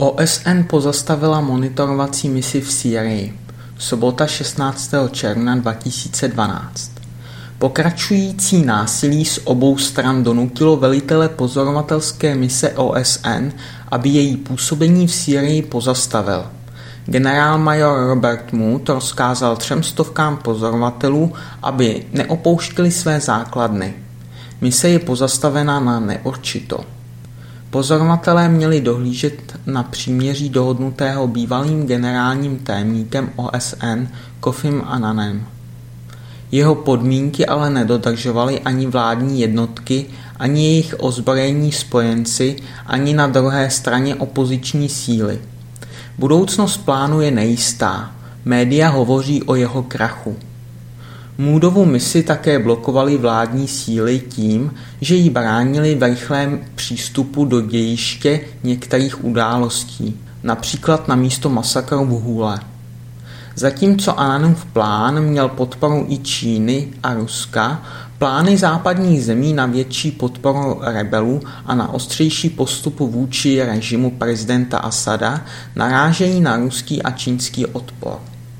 OSN pozastavila monitorovací misi v Sýrii. Sobota 16. června 2012. Pokračující násilí z obou stran donutilo velitele pozorovatelské mise OSN, aby její působení v Sýrii pozastavil. Generálmajor Robert Mood rozkázal třem stovkám pozorovatelů, aby neopouštěli své základny. Mise je pozastavená na neurčito. Pozorovatelé měli dohlížet na příměří dohodnutého bývalým generálním tajemníkem OSN Kofim Annanem. Jeho podmínky ale nedodržovaly ani vládní jednotky, ani jejich ozbrojení spojenci, ani na druhé straně opoziční síly. Budoucnost plánu je nejistá. Média hovoří o jeho krachu. Můdovu misi také blokovali vládní síly tím, že jí bránili v rychlém přístupu do dějiště některých událostí, například na místo masakru v Hůle. Zatímco Ananův plán měl podporu i Číny a Ruska, plány západních zemí na větší podporu rebelů a na ostřejší postupu vůči režimu prezidenta Asada narážejí na ruský a čínský odpor.